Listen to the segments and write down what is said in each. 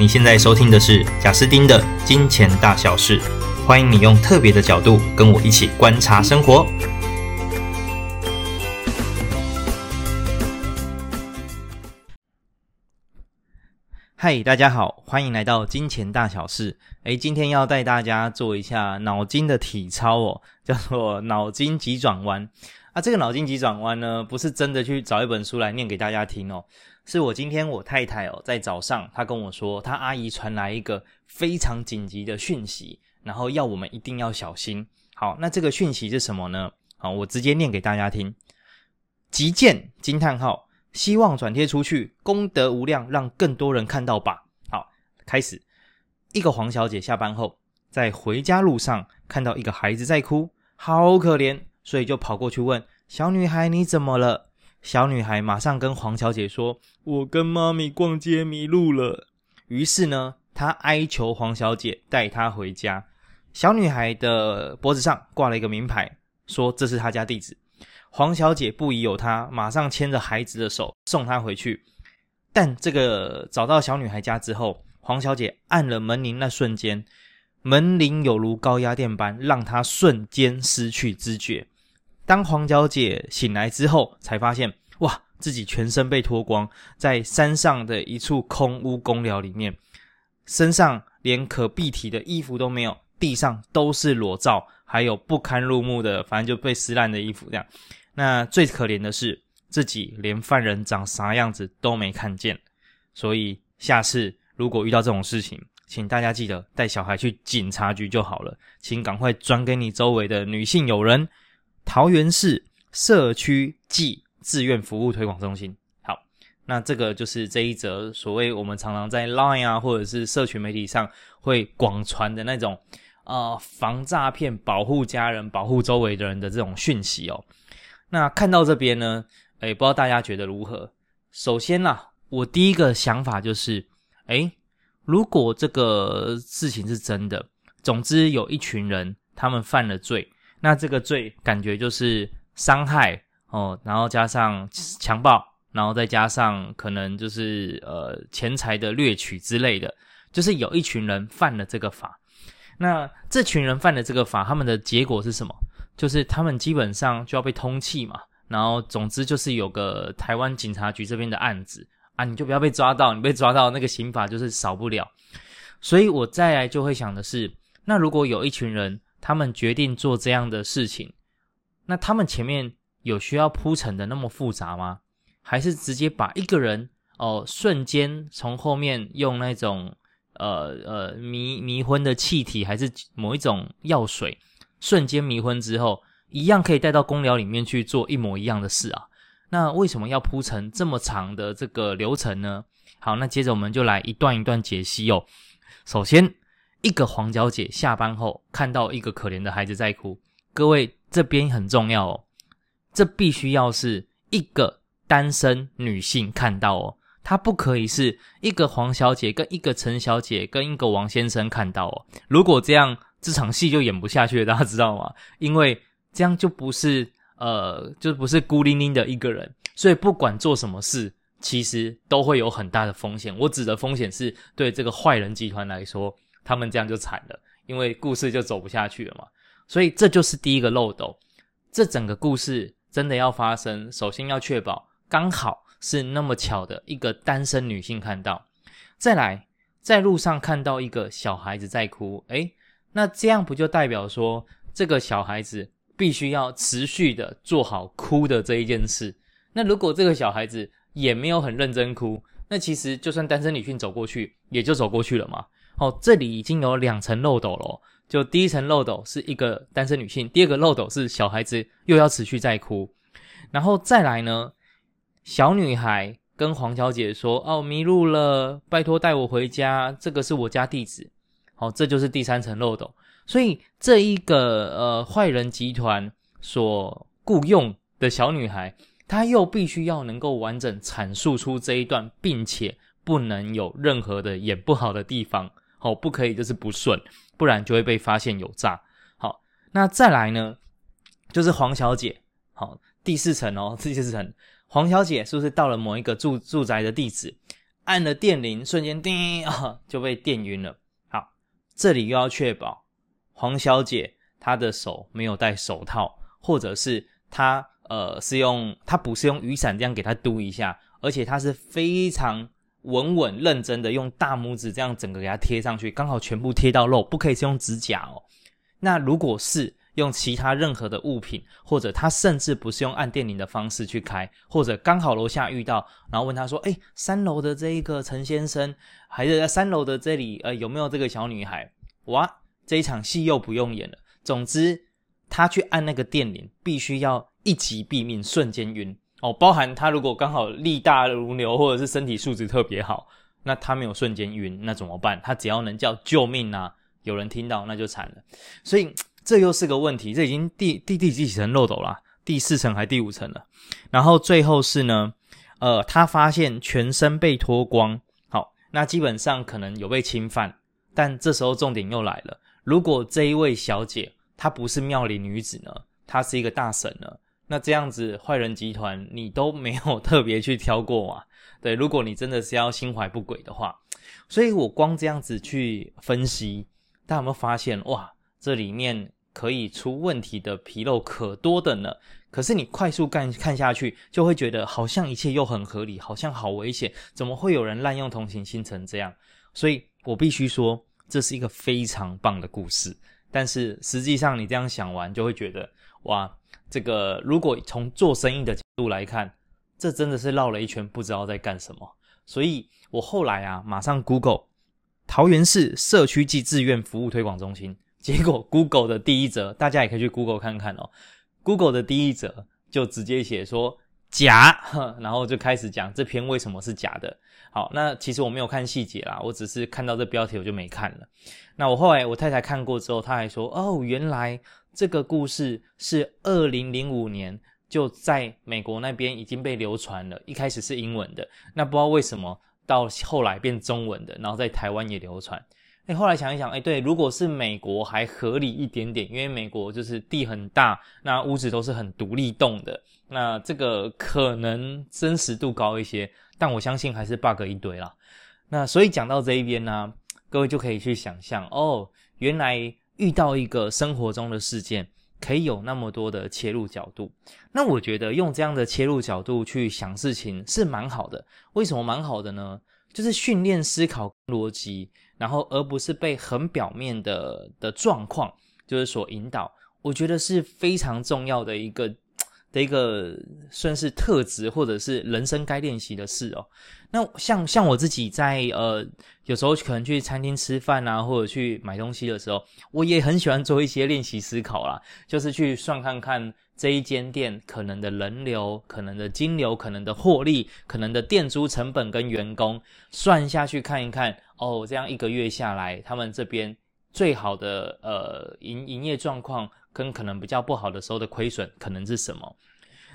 你现在收听的是贾斯丁的《金钱大小事》，欢迎你用特别的角度跟我一起观察生活。嗨，大家好，欢迎来到《金钱大小事》。诶，今天要带大家做一下脑筋的体操哦，叫做脑筋急转弯。啊，这个脑筋急转弯呢，不是真的去找一本书来念给大家听哦。是我今天我太太哦，在早上她跟我说，她阿姨传来一个非常紧急的讯息，然后要我们一定要小心。好，那这个讯息是什么呢？好，我直接念给大家听。急件惊叹号，希望转贴出去，功德无量，让更多人看到吧。好，开始。一个黄小姐下班后，在回家路上看到一个孩子在哭，好可怜，所以就跑过去问小女孩：“你怎么了？”小女孩马上跟黄小姐说：“我跟妈咪逛街迷路了。”于是呢，她哀求黄小姐带她回家。小女孩的脖子上挂了一个名牌，说这是她家地址。黄小姐不疑有他，马上牵着孩子的手送她回去。但这个找到小女孩家之后，黄小姐按了门铃那瞬间，门铃有如高压电般，让她瞬间失去知觉。当黄小姐醒来之后，才发现哇，自己全身被脱光，在山上的一处空屋公寮里面，身上连可蔽体的衣服都没有，地上都是裸照，还有不堪入目的，反正就被撕烂的衣服这样。那最可怜的是，自己连犯人长啥样子都没看见。所以下次如果遇到这种事情，请大家记得带小孩去警察局就好了，请赶快转给你周围的女性友人。桃园市社区暨志愿服务推广中心。好，那这个就是这一则所谓我们常常在 Line 啊，或者是社群媒体上会广传的那种呃防诈骗、保护家人、保护周围的人的这种讯息哦。那看到这边呢，诶，不知道大家觉得如何？首先啦，我第一个想法就是，诶，如果这个事情是真的，总之有一群人他们犯了罪。那这个罪感觉就是伤害哦，然后加上强暴，然后再加上可能就是呃钱财的掠取之类的，就是有一群人犯了这个法。那这群人犯了这个法，他们的结果是什么？就是他们基本上就要被通缉嘛。然后总之就是有个台湾警察局这边的案子啊，你就不要被抓到，你被抓到那个刑法就是少不了。所以我再来就会想的是，那如果有一群人。他们决定做这样的事情，那他们前面有需要铺陈的那么复杂吗？还是直接把一个人哦，瞬间从后面用那种呃呃迷迷昏的气体，还是某一种药水，瞬间迷昏之后，一样可以带到公寮里面去做一模一样的事啊？那为什么要铺成这么长的这个流程呢？好，那接着我们就来一段一段解析哦。首先。一个黄小姐下班后看到一个可怜的孩子在哭，各位这边很重要哦，这必须要是一个单身女性看到哦，她不可以是一个黄小姐跟一个陈小姐跟一个王先生看到哦，如果这样这场戏就演不下去了，大家知道吗？因为这样就不是呃，就不是孤零零的一个人，所以不管做什么事，其实都会有很大的风险。我指的风险是对这个坏人集团来说。他们这样就惨了，因为故事就走不下去了嘛。所以这就是第一个漏斗。这整个故事真的要发生，首先要确保刚好是那么巧的一个单身女性看到，再来在路上看到一个小孩子在哭，诶，那这样不就代表说这个小孩子必须要持续的做好哭的这一件事？那如果这个小孩子也没有很认真哭，那其实就算单身女性走过去，也就走过去了嘛。哦，这里已经有两层漏斗了。就第一层漏斗是一个单身女性，第二个漏斗是小孩子又要持续在哭，然后再来呢，小女孩跟黄小姐说：“哦，迷路了，拜托带我回家，这个是我家地址。”哦，这就是第三层漏斗。所以这一个呃坏人集团所雇佣的小女孩，她又必须要能够完整阐述出这一段，并且不能有任何的演不好的地方。好，不可以就是不顺，不然就会被发现有诈。好，那再来呢，就是黄小姐。好，第四层哦，第四层，黄小姐是不是到了某一个住住宅的地址，按了电铃，瞬间叮啊就被电晕了。好，这里又要确保黄小姐她的手没有戴手套，或者是她呃是用她不是用雨伞这样给她嘟一下，而且她是非常稳稳认真的用大拇指这样整个给它贴上去，刚好全部贴到肉，不可以是用指甲哦。那如果是用其他任何的物品，或者他甚至不是用按电铃的方式去开，或者刚好楼下遇到，然后问他说：“哎，三楼的这一个陈先生，还是在三楼的这里，呃，有没有这个小女孩？”哇，这一场戏又不用演了。总之，他去按那个电铃，必须要一击毙命，瞬间晕哦。包含他如果刚好力大如牛，或者是身体素质特别好，那他没有瞬间晕，那怎么办？他只要能叫救命啊！有人听到那就惨了，所以这又是个问题。这已经第第第几层漏斗了？第四层还第五层了？然后最后是呢，呃，他发现全身被脱光，好，那基本上可能有被侵犯。但这时候重点又来了，如果这一位小姐她不是妙龄女子呢，她是一个大神呢，那这样子坏人集团你都没有特别去挑过嘛？对，如果你真的是要心怀不轨的话，所以我光这样子去分析。大家有没有发现哇？这里面可以出问题的纰漏可多的呢。可是你快速看看下去，就会觉得好像一切又很合理，好像好危险，怎么会有人滥用同情心成这样？所以我必须说，这是一个非常棒的故事。但是实际上，你这样想完，就会觉得哇，这个如果从做生意的角度来看，这真的是绕了一圈，不知道在干什么。所以我后来啊，马上 Google。桃园市社区暨志愿服务推广中心，结果 Google 的第一则，大家也可以去 Google 看看哦。Google 的第一则就直接写说假，然后就开始讲这篇为什么是假的。好，那其实我没有看细节啦，我只是看到这标题我就没看了。那我后来我太太看过之后，她还说哦，原来这个故事是二零零五年就在美国那边已经被流传了，一开始是英文的，那不知道为什么。到后来变中文的，然后在台湾也流传。哎，后来想一想，哎，对，如果是美国还合理一点点，因为美国就是地很大，那屋子都是很独立栋的，那这个可能真实度高一些。但我相信还是 bug 一堆啦。那所以讲到这一边呢，各位就可以去想象，哦，原来遇到一个生活中的事件。可以有那么多的切入角度，那我觉得用这样的切入角度去想事情是蛮好的。为什么蛮好的呢？就是训练思考逻辑，然后而不是被很表面的的状况就是所引导。我觉得是非常重要的一个。的一个算是特质，或者是人生该练习的事哦。那像像我自己在呃，有时候可能去餐厅吃饭啊，或者去买东西的时候，我也很喜欢做一些练习思考啦，就是去算看看这一间店可能的人流、可能的金流、可能的获利、可能的店租成本跟员工算下去看一看哦，这样一个月下来，他们这边最好的呃营营业状况。跟可能比较不好的时候的亏损可能是什么？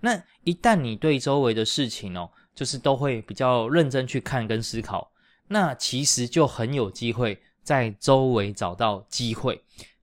那一旦你对周围的事情哦，就是都会比较认真去看跟思考，那其实就很有机会在周围找到机会，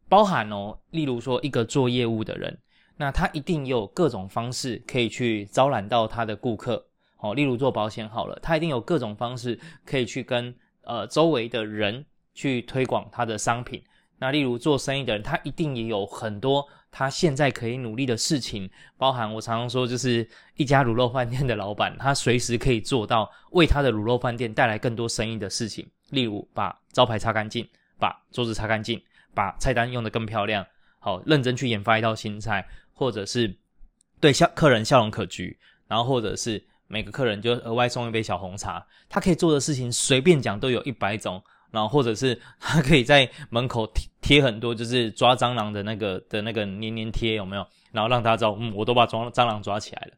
包含哦，例如说一个做业务的人，那他一定有各种方式可以去招揽到他的顾客哦，例如做保险好了，他一定有各种方式可以去跟呃周围的人去推广他的商品。那例如做生意的人，他一定也有很多他现在可以努力的事情，包含我常常说，就是一家卤肉饭店的老板，他随时可以做到为他的卤肉饭店带来更多生意的事情。例如把招牌擦干净，把桌子擦干净，把菜单用得更漂亮，好认真去研发一道新菜，或者是对笑客人笑容可掬，然后或者是每个客人就额外送一杯小红茶，他可以做的事情随便讲都有一百种。然后或者是他可以在门口贴贴很多，就是抓蟑螂的那个的那个黏黏贴，有没有？然后让大家知道，嗯，我都把蟑蟑螂抓起来了。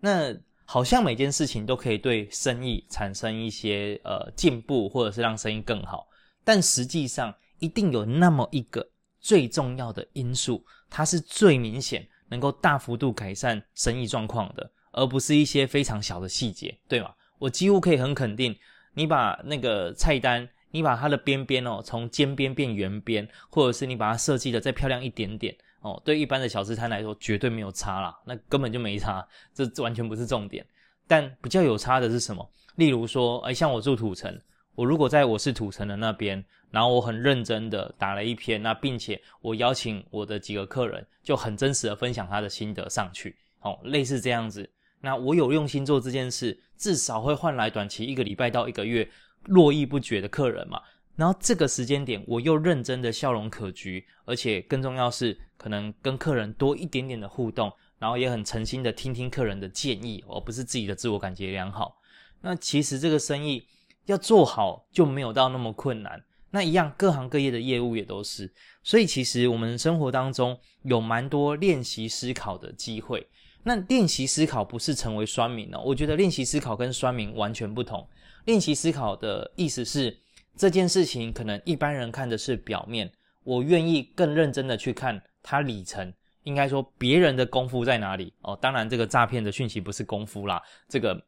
那好像每件事情都可以对生意产生一些呃进步，或者是让生意更好。但实际上，一定有那么一个最重要的因素，它是最明显能够大幅度改善生意状况的，而不是一些非常小的细节，对吗？我几乎可以很肯定，你把那个菜单。你把它的边边哦，从尖边变圆边，或者是你把它设计的再漂亮一点点哦，对一般的小吃摊来说绝对没有差啦，那根本就没差，这完全不是重点。但比较有差的是什么？例如说，哎，像我住土城，我如果在我是土城的那边，然后我很认真的打了一篇，那并且我邀请我的几个客人，就很真实的分享他的心得上去，哦，类似这样子。那我有用心做这件事，至少会换来短期一个礼拜到一个月络绎不绝的客人嘛。然后这个时间点，我又认真的笑容可掬，而且更重要是，可能跟客人多一点点的互动，然后也很诚心的听听客人的建议，而不是自己的自我感觉良好。那其实这个生意要做好就没有到那么困难。那一样，各行各业的业务也都是。所以其实我们生活当中有蛮多练习思考的机会。那练习思考不是成为酸民哦，我觉得练习思考跟酸民完全不同。练习思考的意思是。这件事情可能一般人看的是表面，我愿意更认真的去看它里层，应该说别人的功夫在哪里哦。当然，这个诈骗的讯息不是功夫啦，这个，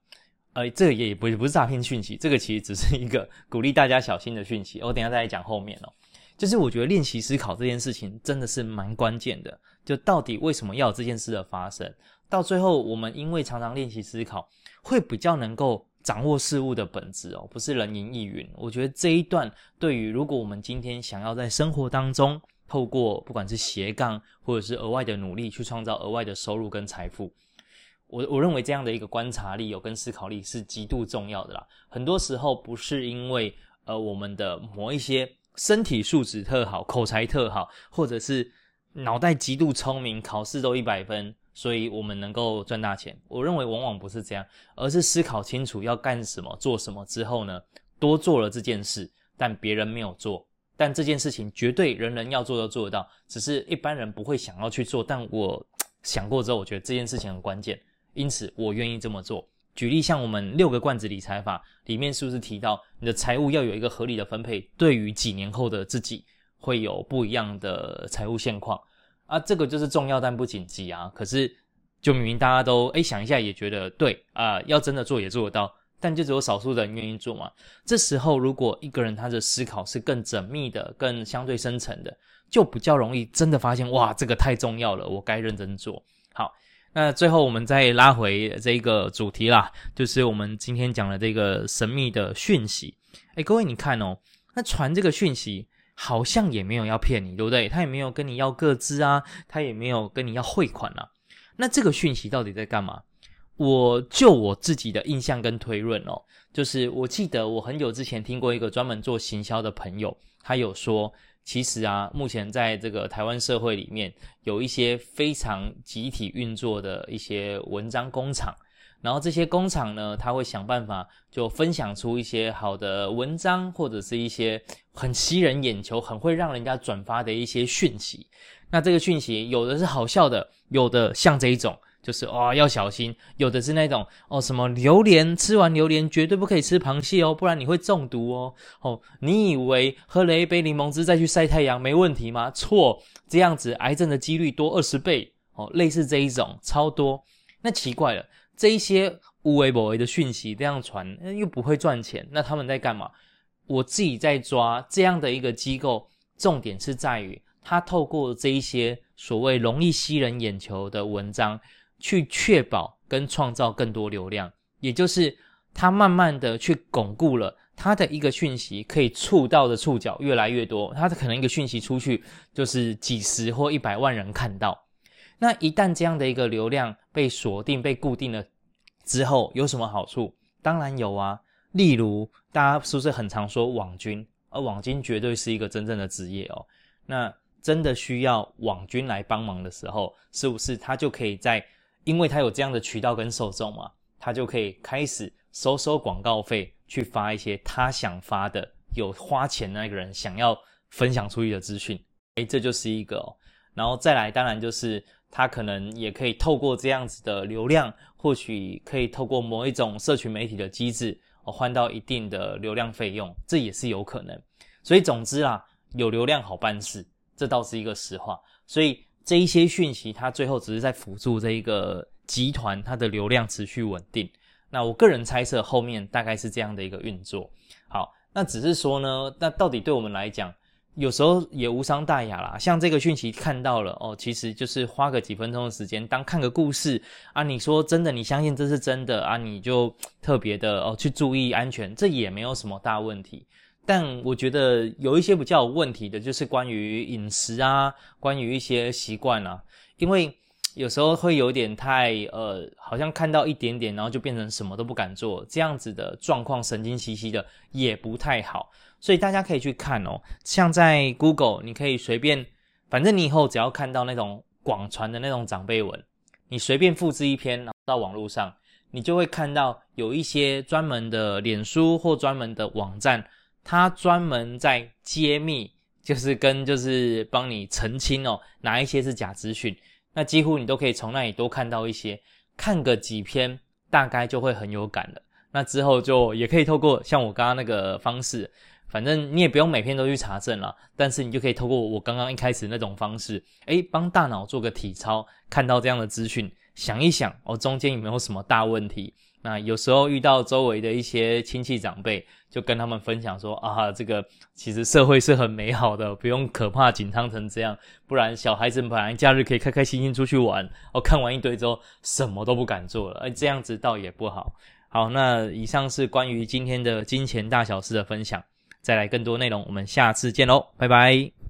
呃，这个也不不是诈骗讯息，这个其实只是一个鼓励大家小心的讯息。我等下再来讲后面哦。就是我觉得练习思考这件事情真的是蛮关键的，就到底为什么要有这件事的发生？到最后，我们因为常常练习思考，会比较能够。掌握事物的本质哦，不是人云亦云。我觉得这一段对于如果我们今天想要在生活当中透过不管是斜杠或者是额外的努力去创造额外的收入跟财富，我我认为这样的一个观察力有跟思考力是极度重要的啦。很多时候不是因为呃我们的某一些身体素质特好、口才特好，或者是脑袋极度聪明、考试都一百分。所以我们能够赚大钱，我认为往往不是这样，而是思考清楚要干什么、做什么之后呢，多做了这件事，但别人没有做，但这件事情绝对人人要做都做得到，只是一般人不会想要去做。但我想过之后，我觉得这件事情很关键，因此我愿意这么做。举例像我们六个罐子理财法里面，是不是提到你的财务要有一个合理的分配，对于几年后的自己会有不一样的财务现况？啊，这个就是重要但不紧急啊。可是，就明明大家都诶想一下也觉得对啊，要真的做也做得到，但就只有少数的人愿意做嘛。这时候，如果一个人他的思考是更缜密的、更相对深层的，就比较容易真的发现哇，这个太重要了，我该认真做。好，那最后我们再拉回这个主题啦，就是我们今天讲的这个神秘的讯息。诶各位你看哦，那传这个讯息。好像也没有要骗你，对不对？他也没有跟你要个资啊，他也没有跟你要汇款啊。那这个讯息到底在干嘛？我就我自己的印象跟推论哦，就是我记得我很久之前听过一个专门做行销的朋友，他有说，其实啊，目前在这个台湾社会里面，有一些非常集体运作的一些文章工厂。然后这些工厂呢，他会想办法就分享出一些好的文章，或者是一些很吸人眼球、很会让人家转发的一些讯息。那这个讯息有的是好笑的，有的像这一种，就是、哦、要小心；有的是那种哦什么榴莲，吃完榴莲绝对不可以吃螃蟹哦，不然你会中毒哦。哦，你以为喝了一杯柠檬汁再去晒太阳没问题吗？错，这样子癌症的几率多二十倍哦。类似这一种超多，那奇怪了。这一些有的没的的讯息这样传，又不会赚钱，那他们在干嘛？我自己在抓这样的一个机构，重点是在于他透过这一些所谓容易吸人眼球的文章，去确保跟创造更多流量，也就是他慢慢的去巩固了他的一个讯息可以触到的触角越来越多，他的可能一个讯息出去就是几十或一百万人看到。那一旦这样的一个流量被锁定、被固定了之后，有什么好处？当然有啊。例如，大家是不是很常说网军？而网军绝对是一个真正的职业哦。那真的需要网军来帮忙的时候，是不是他就可以在，因为他有这样的渠道跟受众嘛，他就可以开始收收广告费，去发一些他想发的、有花钱的那个人想要分享出去的资讯。诶，这就是一个哦。然后再来，当然就是。他可能也可以透过这样子的流量，或许可以透过某一种社群媒体的机制，换到一定的流量费用，这也是有可能。所以总之啊，有流量好办事，这倒是一个实话。所以这一些讯息，它最后只是在辅助这一个集团，它的流量持续稳定。那我个人猜测，后面大概是这样的一个运作。好，那只是说呢，那到底对我们来讲，有时候也无伤大雅啦。像这个讯息看到了哦，其实就是花个几分钟的时间，当看个故事啊。你说真的，你相信这是真的啊？你就特别的哦去注意安全，这也没有什么大问题。但我觉得有一些比较有问题的，就是关于饮食啊，关于一些习惯啊，因为有时候会有点太呃，好像看到一点点，然后就变成什么都不敢做，这样子的状况，神经兮兮的也不太好。所以大家可以去看哦，像在 Google，你可以随便，反正你以后只要看到那种广传的那种长辈文，你随便复制一篇，然后到网络上，你就会看到有一些专门的脸书或专门的网站。它专门在揭秘，就是跟就是帮你澄清哦，哪一些是假资讯。那几乎你都可以从那里多看到一些，看个几篇，大概就会很有感了。那之后就也可以透过像我刚刚那个方式，反正你也不用每篇都去查证了，但是你就可以透过我刚刚一开始那种方式，诶，帮大脑做个体操，看到这样的资讯，想一想哦，中间有没有什么大问题？那有时候遇到周围的一些亲戚长辈，就跟他们分享说啊，这个其实社会是很美好的，不用可怕紧张成这样。不然小孩子本来假日可以开开心心出去玩，哦，看完一堆之后什么都不敢做了，哎，这样子倒也不好。好，那以上是关于今天的金钱大小事的分享，再来更多内容，我们下次见喽，拜拜。